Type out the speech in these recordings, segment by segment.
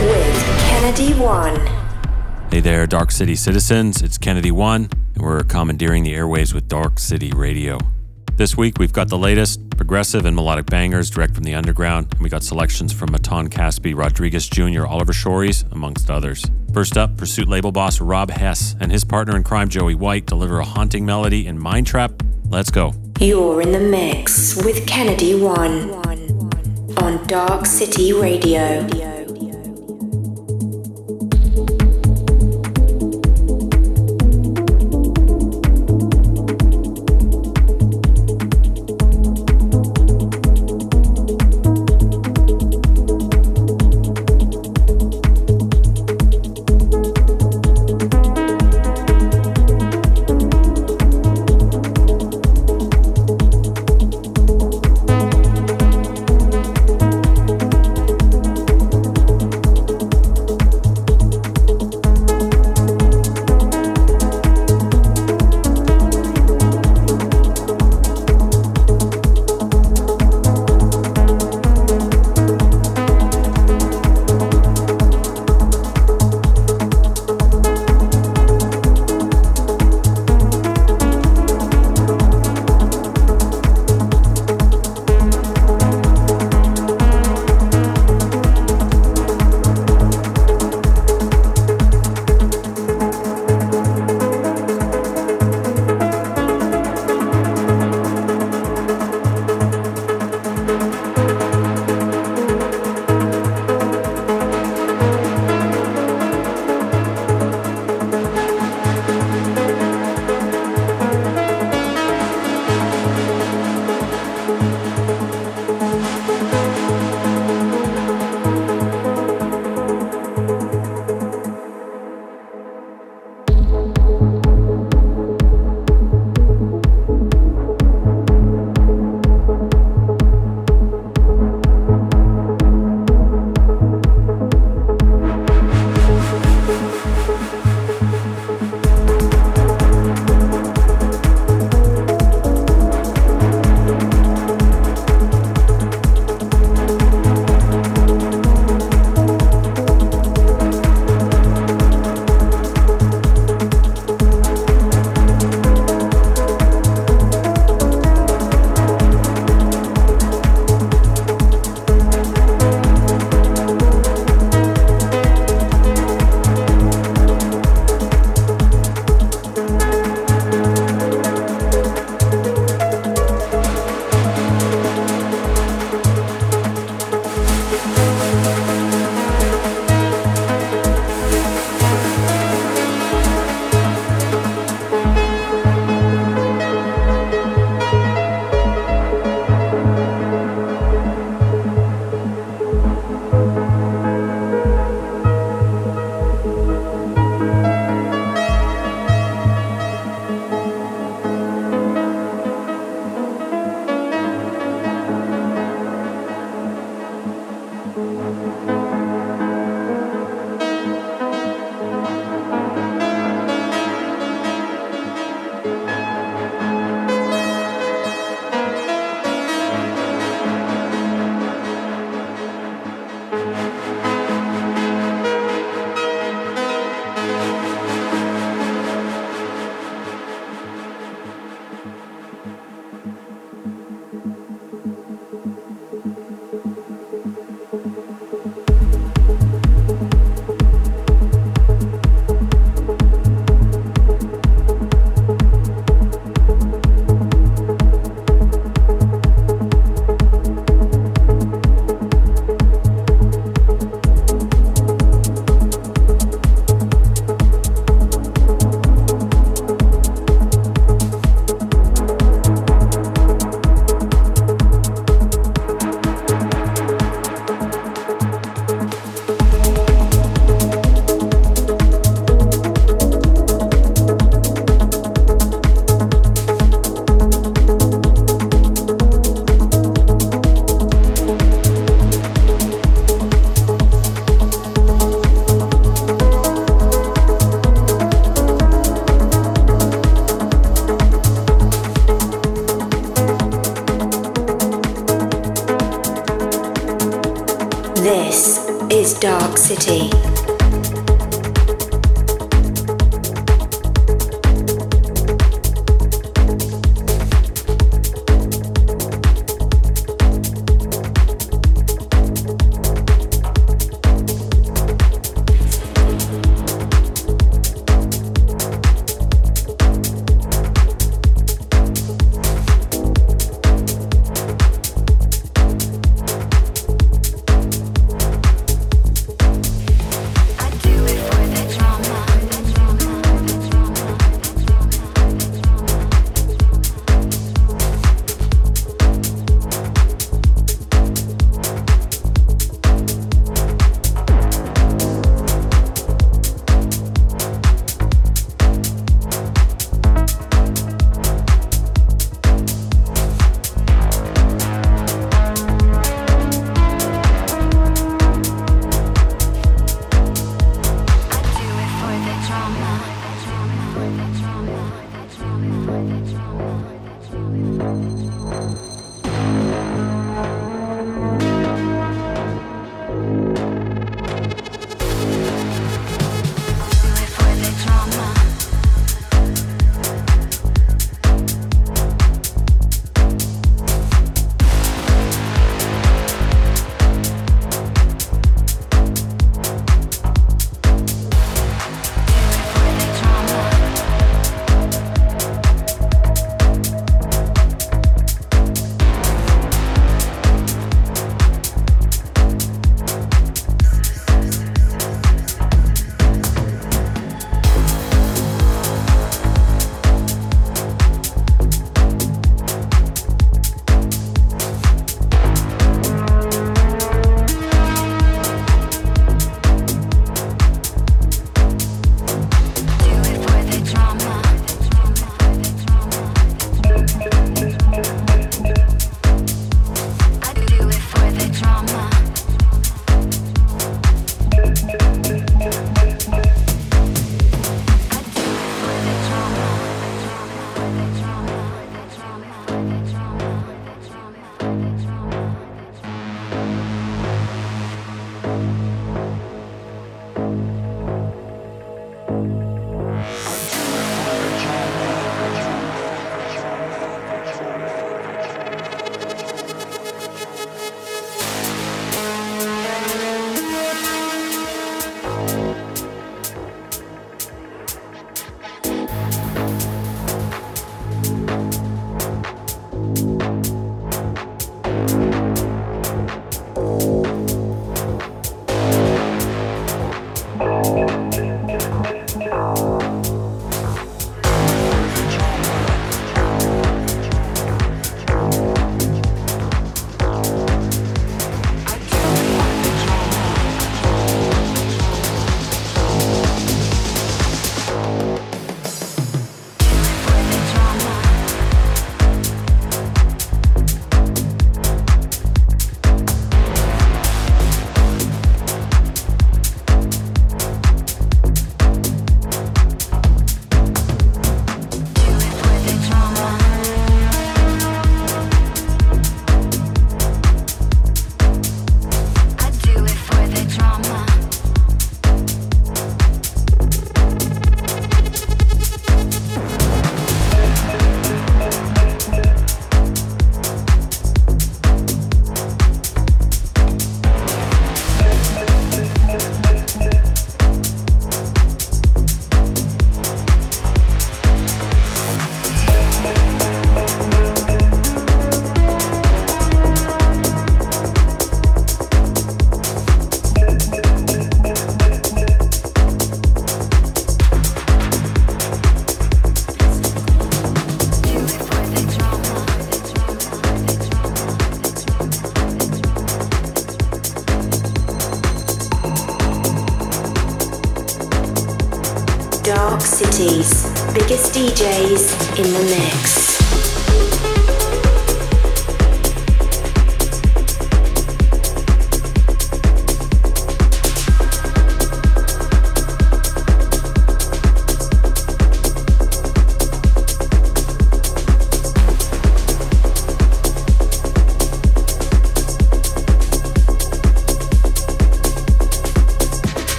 with Kennedy One. Hey there, Dark City citizens. It's Kennedy One, and we're commandeering the airwaves with Dark City Radio. This week, we've got the latest progressive and melodic bangers direct from the underground, and we got selections from Matan Caspi, Rodriguez Jr., Oliver Schories, amongst others. First up, Pursuit label boss Rob Hes and his partner in crime Joey White deliver a haunting melody in Mind Trap. Let's go. You're in the mix with Kennedy One on Dark City Radio.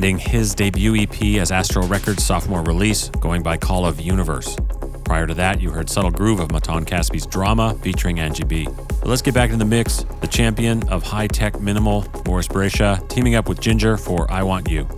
His debut EP as Astral Records' sophomore release, going by Call of Universe. Prior to that, you heard Subtle Groove of Matan Caspi's Drama featuring Angie Be. But let's get back into the mix. The champion of high tech minimal, Boris Brejcha, teaming up with Ginger for I Want You.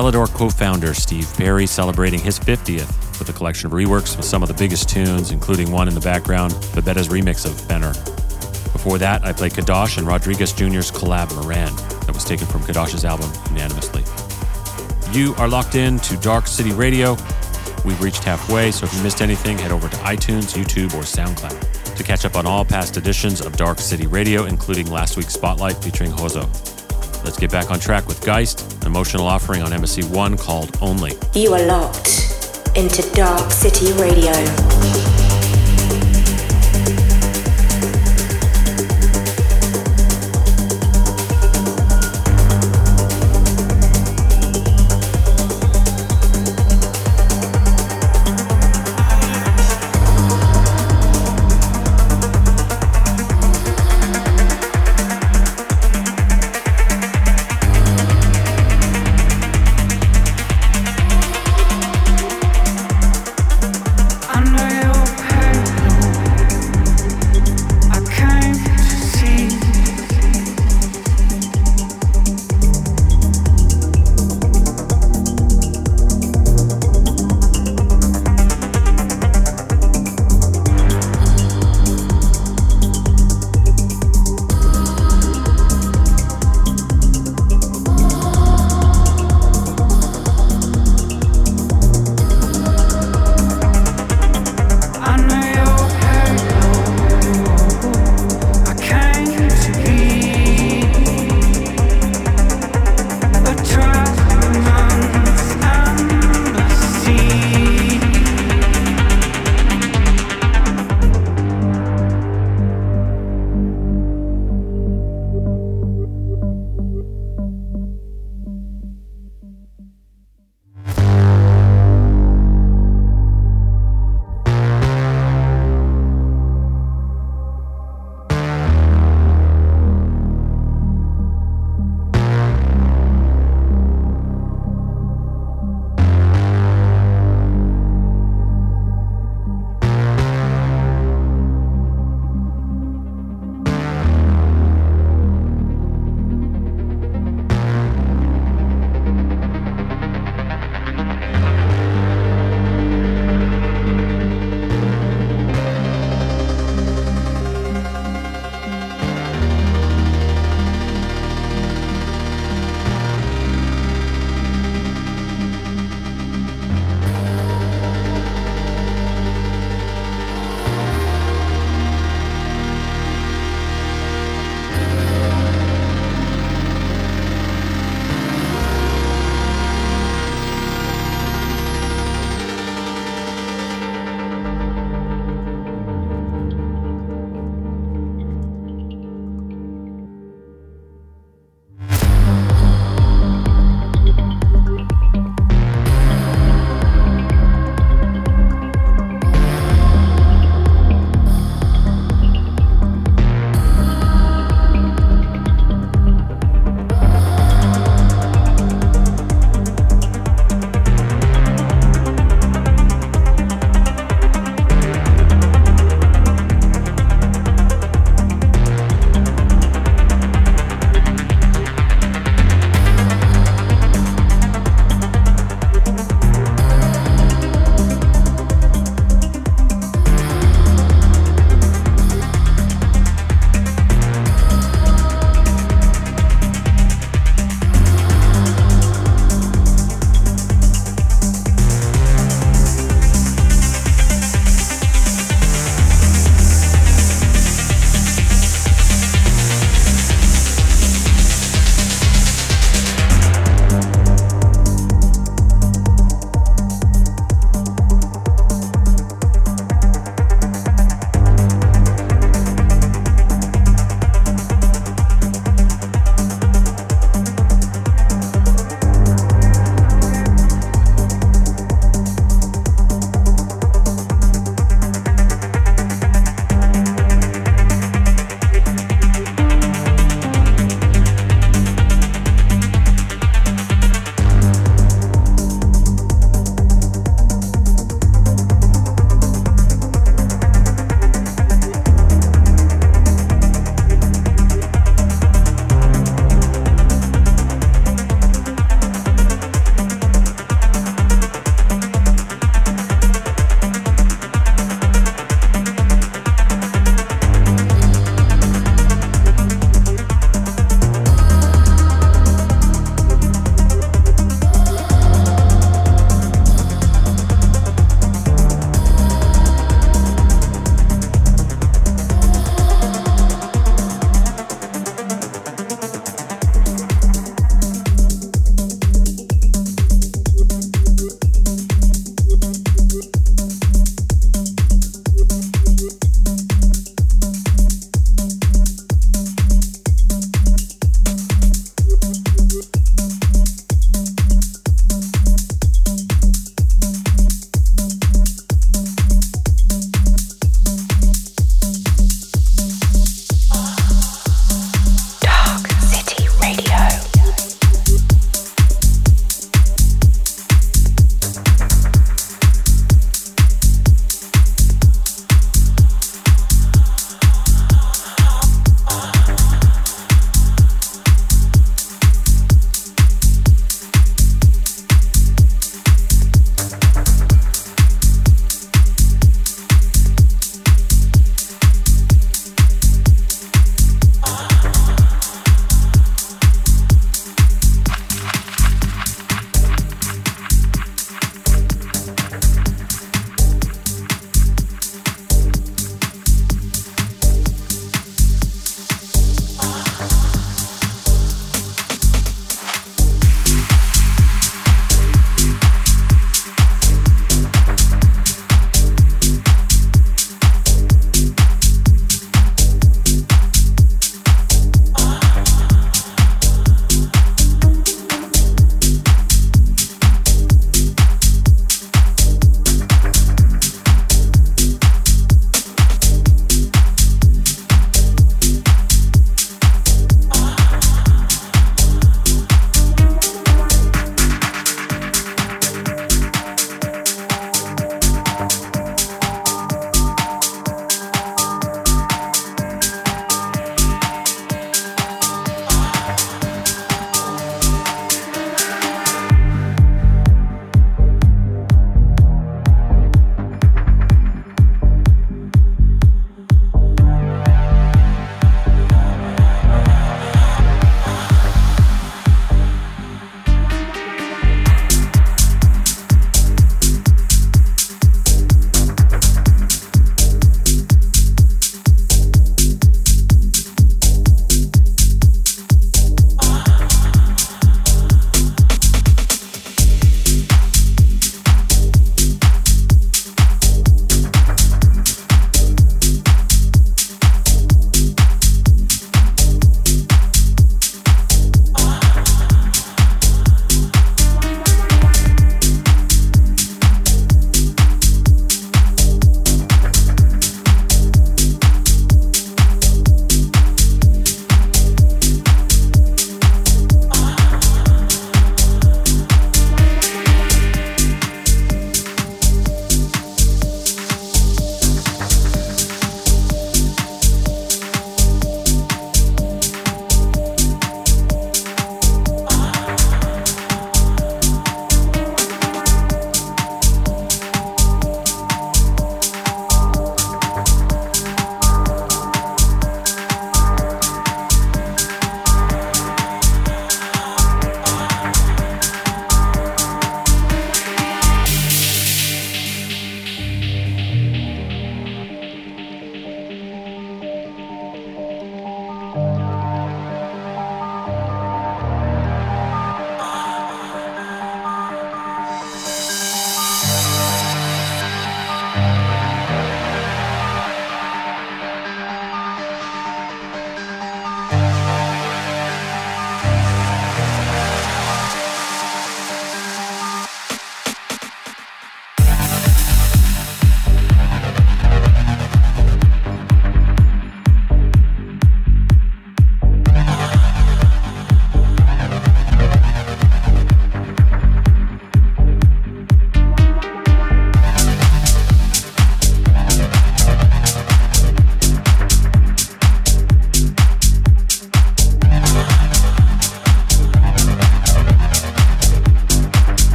Selador co founder Steve Parry celebrating his 50th with a collection of reworks with some of the biggest tunes, including one in the background, Bebetta's remix of Fenner. Before that, I played Kadosh and Rodriguez Jr.'s collab Moran that was taken from Kadosh's album unanimously. You are locked in to Dark City Radio. We've reached halfway, so if you missed anything, head over to iTunes, YouTube, or SoundCloud to catch up on all past editions of Dark City Radio, including last week's Spotlight featuring Hozo. Let's get back on track with GHEIST, an emotional offering on Embassy One called Only. You are locked into Dark City Radio.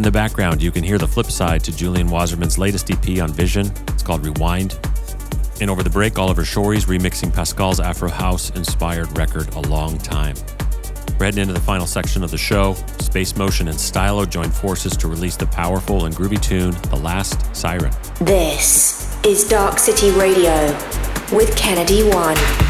The background, you can hear the flip side to Julian Wassermann's latest EP on Vishn. It's called Rewind. And over the break, Oliver Schories remixing Pazkal's Afro House inspired record A Long Time. We're heading into the final section of the show. Space Motion and Stylo join forces to release the powerful and groovy tune, The Last Siren. This is Dark City Radio with Kennedy One.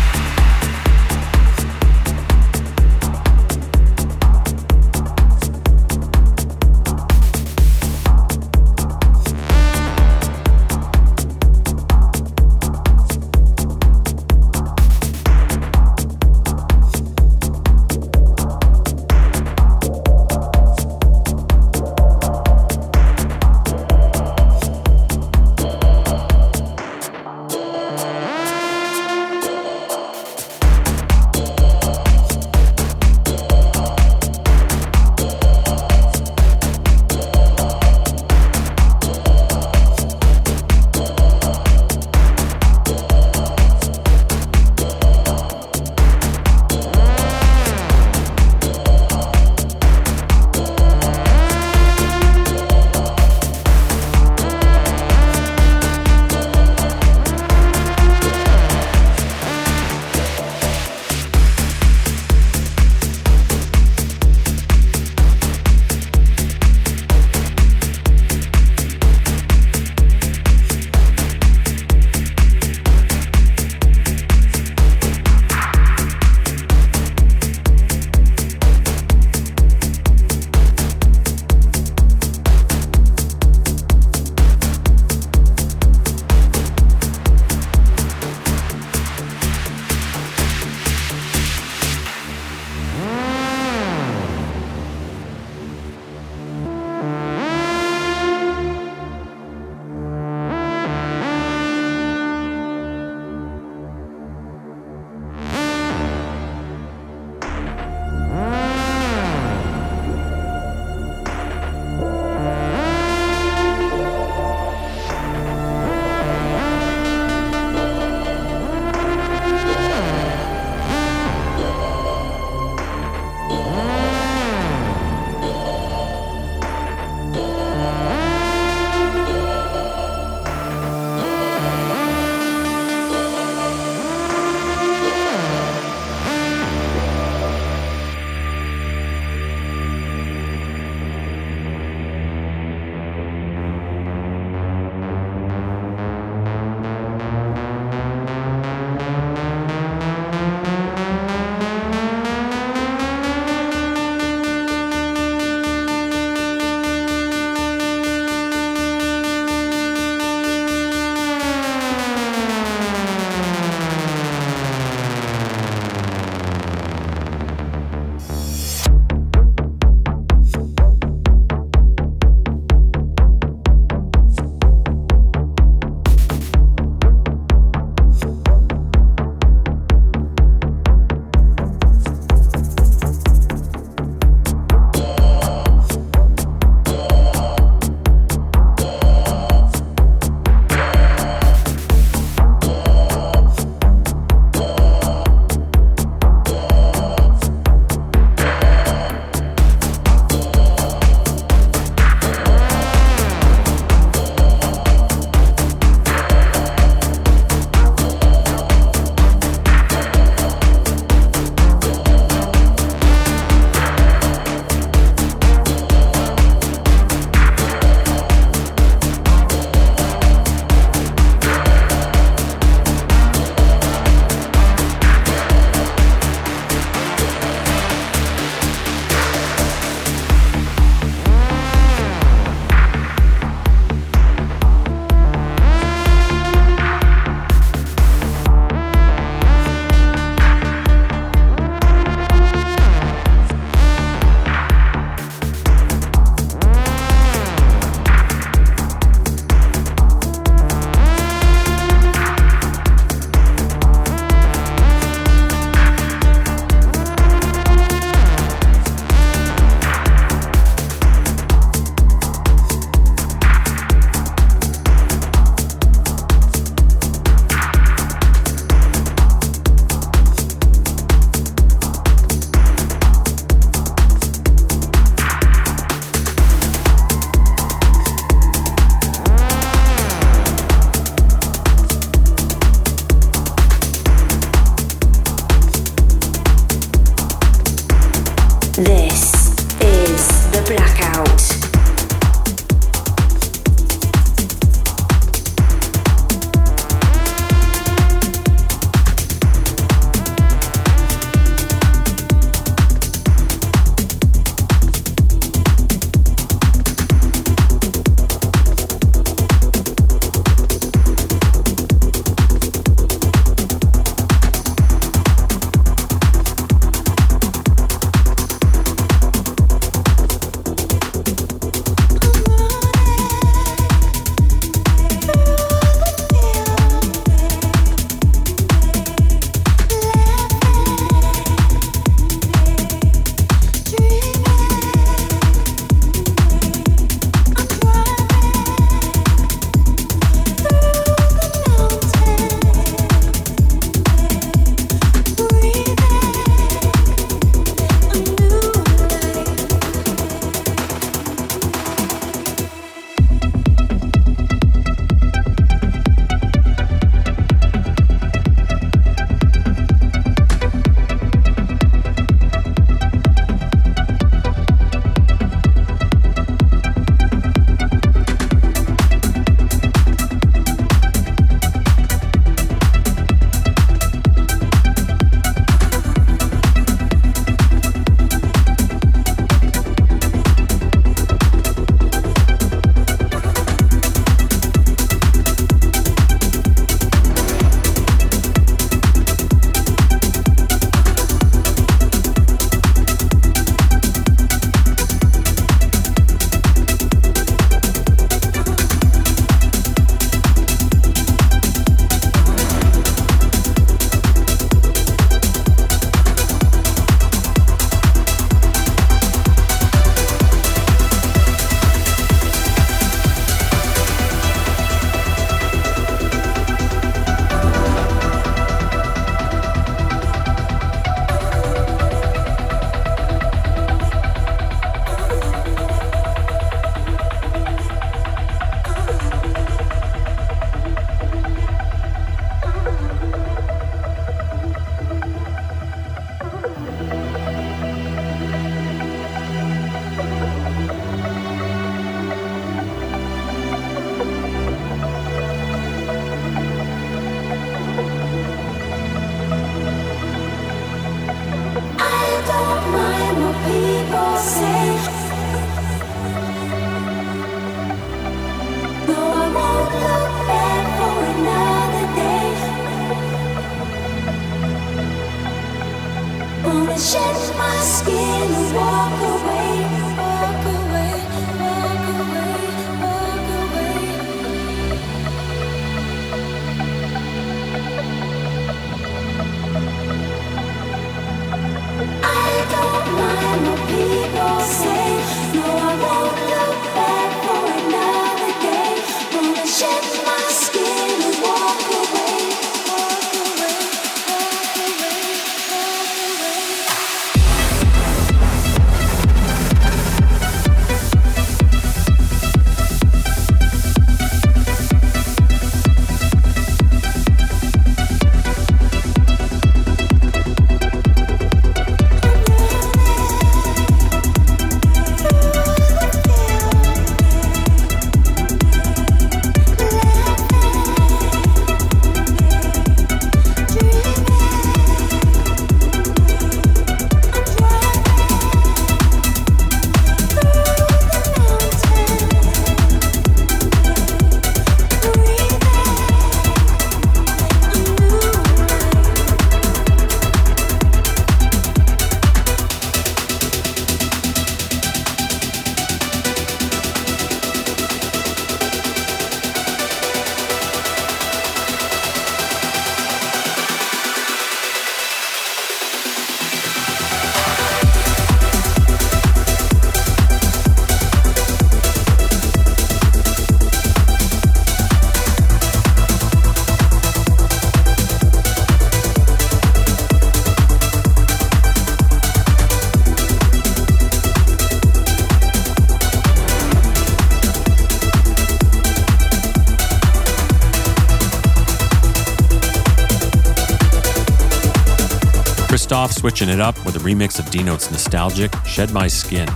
Switching it up with a remix of D*Note's nostalgic Shed My Skin.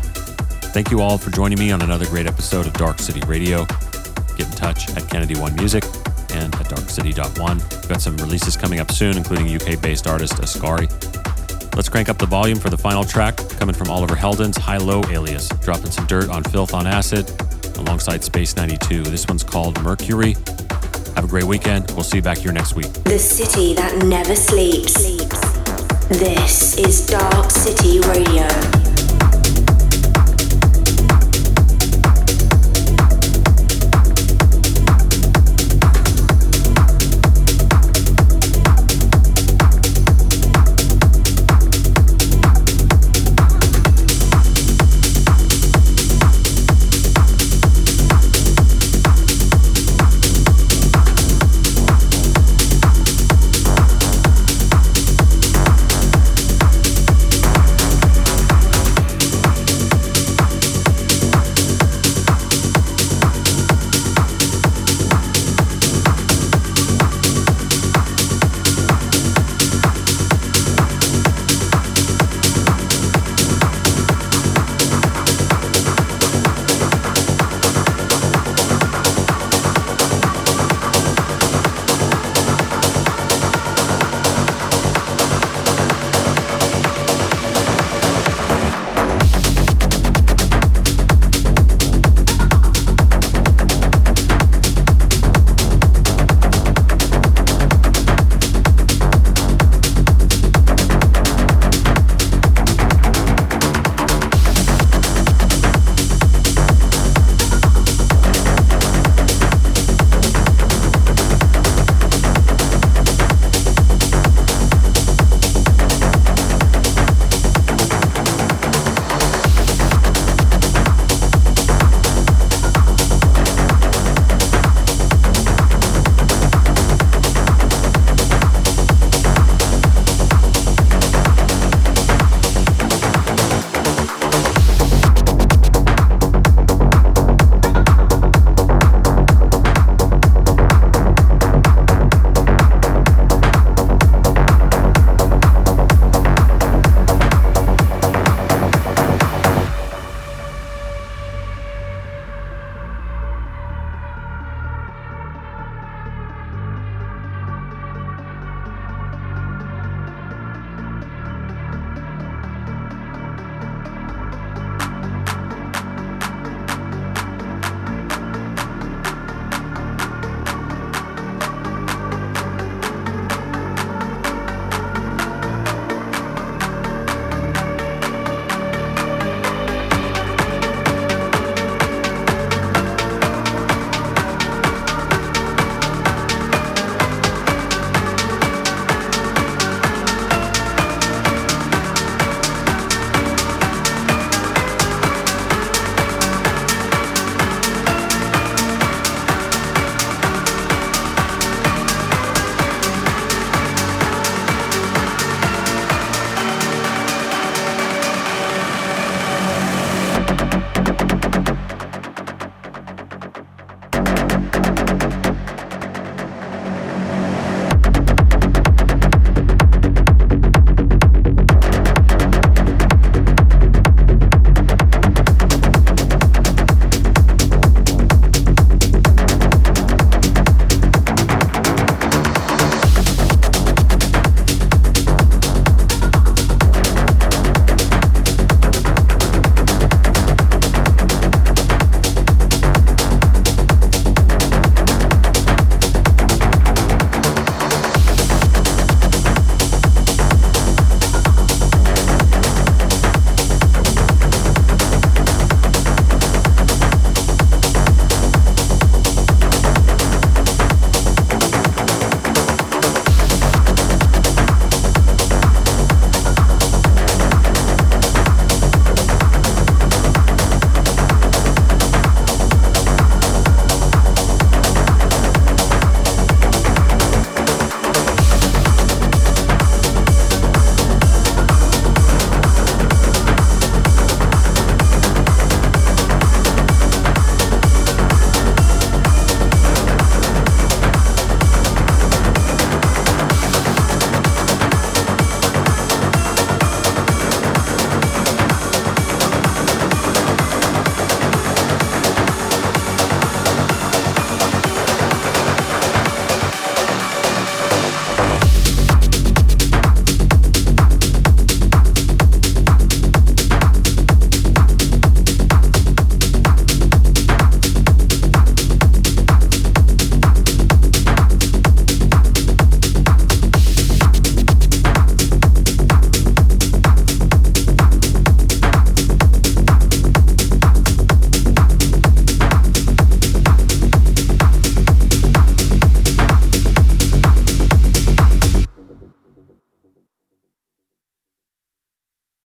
Thank you all for joining me on another great episode of Dark City Radio. Get in touch at Kennedy One Music and at darkcity.one. We've got some releases coming up soon, including UK based artist Ascari. Let's crank up the volume for the final track, coming from Oliver Heldens' HI-LO alias, dropping some dirt on Filth on Acid alongside Space 92. This one's called Mercury. Have a great weekend. We'll see you back here next week. The city that never sleeps. This is Dark City Radio.